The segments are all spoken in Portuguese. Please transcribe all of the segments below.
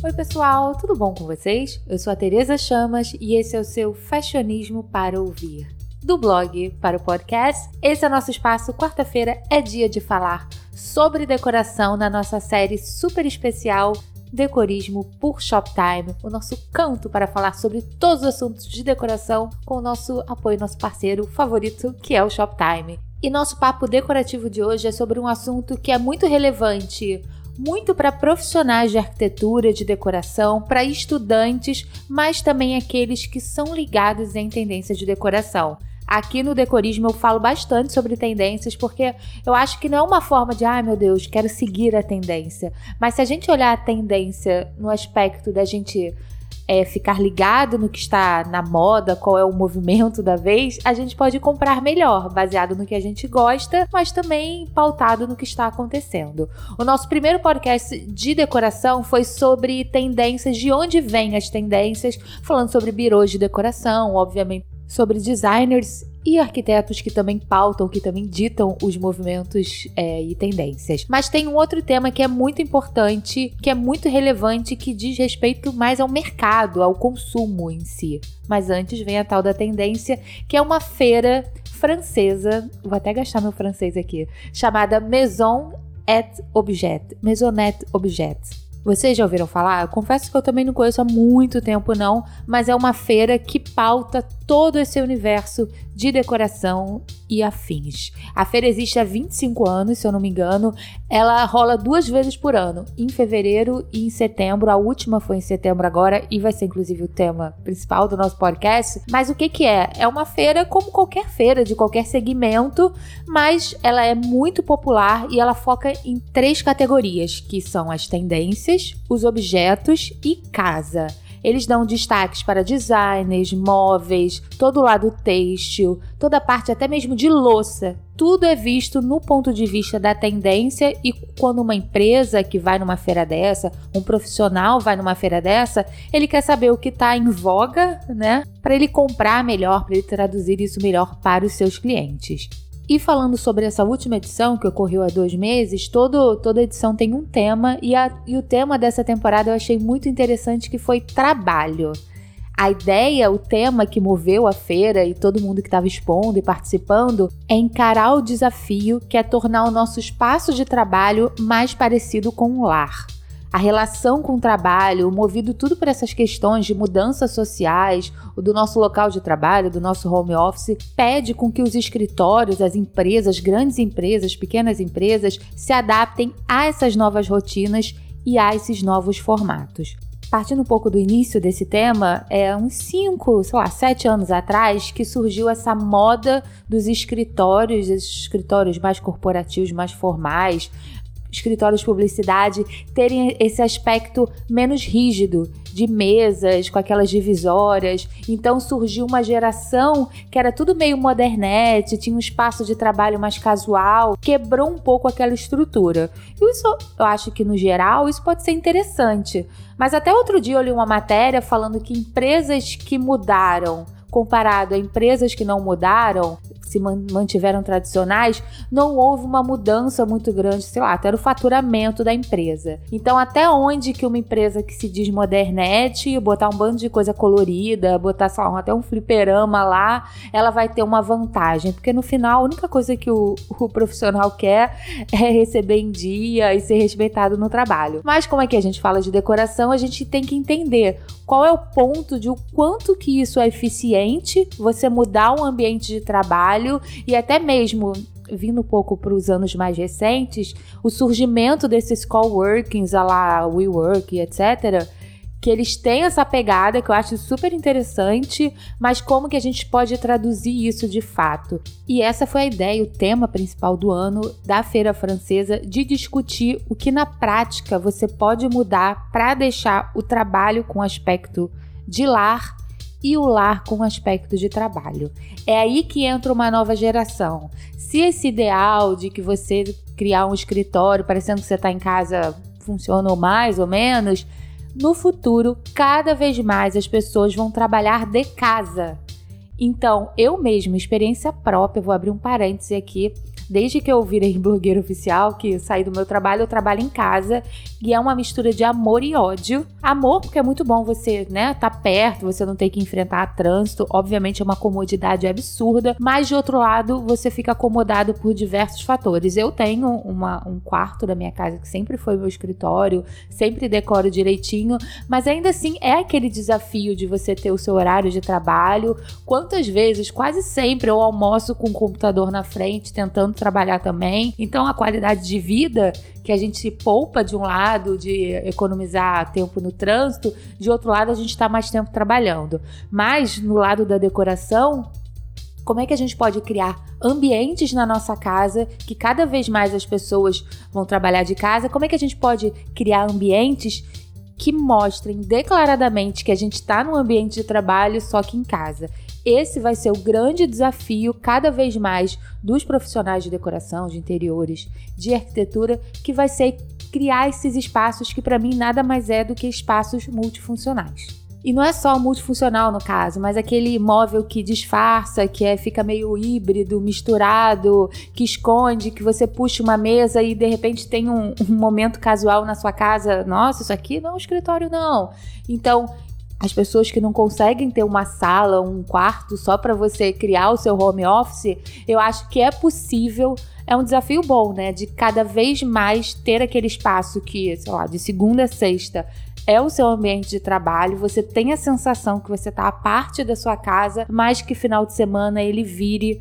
Oi, pessoal, tudo bom com vocês? Eu sou a Tereza Chamas e esse é o seu Fashionismo para ouvir. Do blog para o podcast, esse é o nosso espaço. Quarta-feira é dia de falar sobre decoração na nossa série super especial Decorismo por Shoptime, o nosso canto para falar sobre todos os assuntos de decoração com o nosso apoio, nosso parceiro favorito, que é o Shoptime. E nosso papo decorativo de hoje é sobre um assunto que é muito relevante muito para profissionais de arquitetura, de decoração, para estudantes, mas também aqueles que são ligados em tendências de decoração. Aqui no Decorismo eu falo bastante sobre tendências porque eu acho que não é uma forma de, ai ah, meu Deus, quero seguir a tendência. Mas se a gente olhar a tendência no aspecto da gente é, ficar ligado no que está na moda, qual é o movimento da vez, a gente pode comprar melhor, baseado no que a gente gosta, mas também pautado no que está acontecendo. O nosso primeiro podcast de decoração foi sobre tendências, de onde vêm as tendências, falando sobre birôs de decoração, obviamente sobre designers e arquitetos que também pautam, que também ditam os movimentos é, e tendências. Mas tem um outro tema que é muito importante, que é muito relevante, que diz respeito mais ao mercado, ao consumo em si. Mas antes vem a tal da tendência, que é uma feira francesa, vou até gastar meu francês aqui, chamada Maison et Objet, Maisonette Objet vocês já ouviram falar? Eu confesso que eu também não conheço há muito tempo, não, mas é uma feira que pauta todo esse universo de decoração e afins. A feira existe há 25 anos, se eu não me engano. Ela rola duas vezes por ano, em fevereiro e em setembro. A última foi em setembro agora e vai ser inclusive o tema principal do nosso podcast. Mas o que que é? É uma feira como qualquer feira de qualquer segmento, mas ela é muito popular e ela foca em três categorias, que são as tendências, os objetos e casa. Eles dão destaques para designers, móveis, todo o lado têxtil, toda a parte até mesmo de louça. Tudo é visto no ponto de vista da tendência e quando uma empresa que vai numa feira dessa, um profissional vai numa feira dessa, ele quer saber o que está em voga, né? Para ele comprar melhor, para ele traduzir isso melhor para os seus clientes. E falando sobre essa última edição, que ocorreu há dois meses, todo, toda edição tem um tema, e, a, e o tema dessa temporada eu achei muito interessante, que foi trabalho. A ideia, o tema que moveu a feira e todo mundo que estava expondo e participando é encarar o desafio que é tornar o nosso espaço de trabalho mais parecido com um lar a relação com o trabalho, movido tudo por essas questões de mudanças sociais, o do nosso local de trabalho, do nosso home office, pede com que os escritórios, as empresas, grandes empresas, pequenas empresas, se adaptem a essas novas rotinas e a esses novos formatos. Partindo um pouco do início desse tema, é uns 5, sei lá, 7 anos atrás que surgiu essa moda dos escritórios, esses escritórios mais corporativos, mais formais, escritórios de publicidade terem esse aspecto menos rígido de mesas com aquelas divisórias. Então surgiu uma geração que era tudo meio modernete, tinha um espaço de trabalho mais casual, quebrou um pouco aquela estrutura. E isso, eu acho que no geral, isso pode ser interessante. Mas até outro dia eu li uma matéria falando que empresas que mudaram comparado a empresas que não mudaram, se mantiveram tradicionais, não houve uma mudança muito grande, sei lá, até no faturamento da empresa. Então, até onde que uma empresa que se diz modernete, botar um bando de coisa colorida, botar, lá, até um fliperama lá, ela vai ter uma vantagem, porque no final a única coisa que o, o profissional quer é receber em dia e ser respeitado no trabalho. Mas como é que a gente fala de decoração, a gente tem que entender qual é o ponto de o quanto que isso é eficiente, você mudar o ambiente de trabalho e até mesmo vindo um pouco para os anos mais recentes, o surgimento desses coworkings, a lá WeWork, etc., que eles têm essa pegada que eu acho super interessante, mas como que a gente pode traduzir isso de fato? E essa foi a ideia, o tema principal do ano da Feira Francesa de discutir o que na prática você pode mudar para deixar o trabalho com aspecto de lar e o lar com aspecto de trabalho. É aí que entra uma nova geração. Se esse ideal de que você criar um escritório parecendo que você está em casa funciona mais ou menos, no futuro, cada vez mais as pessoas vão trabalhar de casa. Então, eu mesma, experiência própria, vou abrir um parêntese aqui. Desde que eu virei blogueira oficial, que saí do meu trabalho, eu trabalho em casa e é uma mistura de amor e ódio. Amor, porque é muito bom você, né, tá perto, você não tem que enfrentar trânsito, obviamente é uma comodidade absurda, mas de outro lado, você fica acomodado por diversos fatores. Eu tenho uma, um quarto da minha casa que sempre foi meu escritório, sempre decoro direitinho, mas ainda assim é aquele desafio de você ter o seu horário de trabalho. Quantas vezes, quase sempre, eu almoço com o computador na frente, tentando trabalhar também. Então a qualidade de vida que a gente poupa de um lado de economizar tempo no trânsito, de outro lado a gente está mais tempo trabalhando. Mas no lado da decoração, como é que a gente pode criar ambientes na nossa casa que cada vez mais as pessoas vão trabalhar de casa? Como é que a gente pode criar ambientes que mostrem declaradamente que a gente está num ambiente de trabalho só que em casa? Esse vai ser o grande desafio cada vez mais dos profissionais de decoração, de interiores, de arquitetura, que vai ser criar esses espaços que para mim nada mais é do que espaços multifuncionais. E não é só multifuncional no caso, mas aquele móvel que disfarça, que é, fica meio híbrido, misturado, que esconde, que você puxa uma mesa e de repente tem um, um momento casual na sua casa. Nossa, isso aqui não é um escritório, não. Então, as pessoas que não conseguem ter uma sala, um quarto só para você criar o seu home office, eu acho que é possível. É um desafio bom, né? De cada vez mais ter aquele espaço que, sei lá, de segunda a sexta é o seu ambiente de trabalho, você tem a sensação que você está a parte da sua casa, mas que final de semana ele vire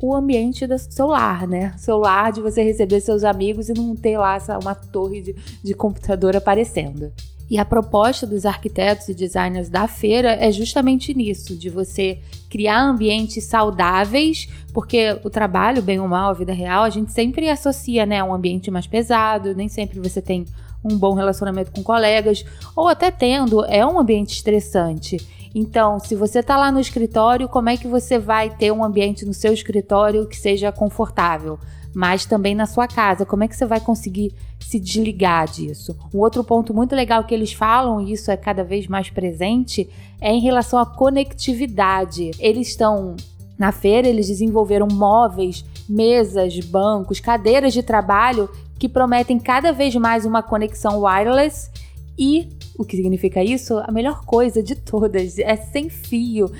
o ambiente do seu lar, né? Seu lar de você receber seus amigos e não ter lá uma torre de, de computador aparecendo. E a proposta dos arquitetos e designers da feira é justamente nisso, de você criar ambientes saudáveis, porque o trabalho, bem ou mal, a vida real, a gente sempre associa, né, um ambiente mais pesado, nem sempre você tem um bom relacionamento com colegas, ou até tendo, é um ambiente estressante. Então, se você está lá no escritório, como é que você vai ter um ambiente no seu escritório que seja confortável? Mas também na sua casa, como é que você vai conseguir se desligar disso? Um outro ponto muito legal que eles falam, e isso é cada vez mais presente, é em relação à conectividade. Eles estão na feira, eles desenvolveram móveis, mesas, bancos, cadeiras de trabalho que prometem cada vez mais uma conexão wireless e o que significa isso? A melhor coisa de todas é sem fio.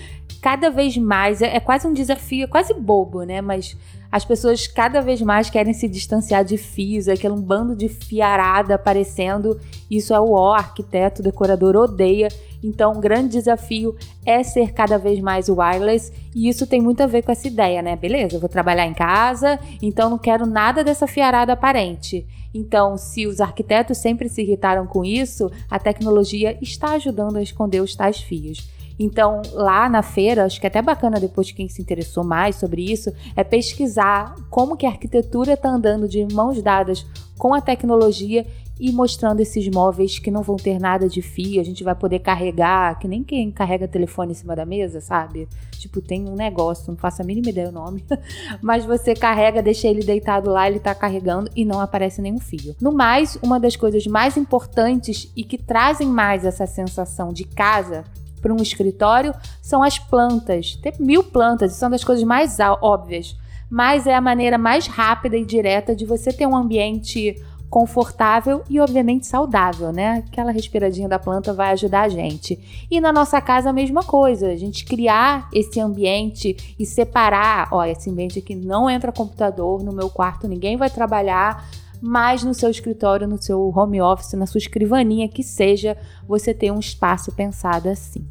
Cada vez mais é, é quase um desafio, é quase bobo, né? Mas as pessoas cada vez mais querem se distanciar de fios, é aquele um bando de fiarada aparecendo. Isso é o ó, arquiteto, decorador odeia. Então, um grande desafio é ser cada vez mais wireless, e isso tem muito a ver com essa ideia, né? Beleza, eu vou trabalhar em casa, então não quero nada dessa fiarada aparente. Então, se os arquitetos sempre se irritaram com isso, a tecnologia está ajudando a esconder os tais fios. Então, lá na feira, acho que é até bacana depois de quem se interessou mais sobre isso, é pesquisar como que a arquitetura está andando de mãos dadas com a tecnologia e mostrando esses móveis que não vão ter nada de fio, a gente vai poder carregar, que nem quem carrega telefone em cima da mesa, sabe? Tipo, tem um negócio, não faço a mínima ideia o nome, mas você carrega, deixa ele deitado lá, ele tá carregando e não aparece nenhum fio. No mais, uma das coisas mais importantes e que trazem mais essa sensação de casa para um escritório são as plantas. Tem mil plantas, são das coisas mais óbvias, mas é a maneira mais rápida e direta de você ter um ambiente confortável e obviamente saudável, né? Aquela respiradinha da planta vai ajudar a gente. E na nossa casa a mesma coisa, a gente criar esse ambiente e separar, ó, esse ambiente aqui não entra computador, no meu quarto ninguém vai trabalhar, mas no seu escritório, no seu home office, na sua escrivaninha que seja, você ter um espaço pensado assim.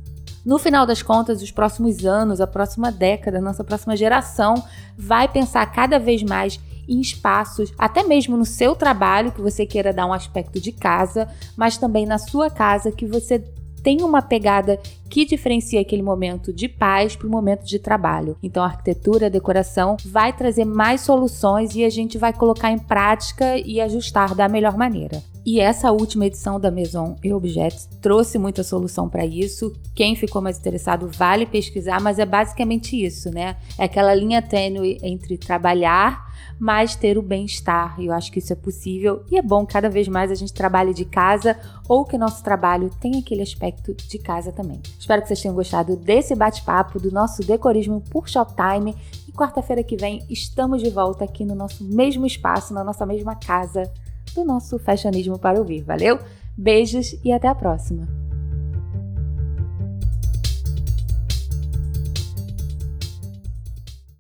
No final das contas, os próximos anos, a próxima década, a nossa próxima geração vai pensar cada vez mais em espaços, até mesmo no seu trabalho, que você queira dar um aspecto de casa, mas também na sua casa, que você tem uma pegada que diferencia aquele momento de paz para o momento de trabalho. Então, a arquitetura, a decoração vai trazer mais soluções e a gente vai colocar em prática e ajustar da melhor maneira. E essa última edição da Maison e Objets trouxe muita solução para isso. Quem ficou mais interessado vale pesquisar, mas é basicamente isso, né? É aquela linha tênue entre trabalhar mas ter o bem-estar. E eu acho que isso é possível e é bom cada vez mais a gente trabalhe de casa ou que nosso trabalho tenha aquele aspecto de casa também. Espero que vocês tenham gostado desse bate-papo do nosso decorismo por Shoptime e quarta-feira que vem estamos de volta aqui no nosso mesmo espaço, na nossa mesma casa do nosso fashionismo para ouvir. Valeu? Beijos e até a próxima!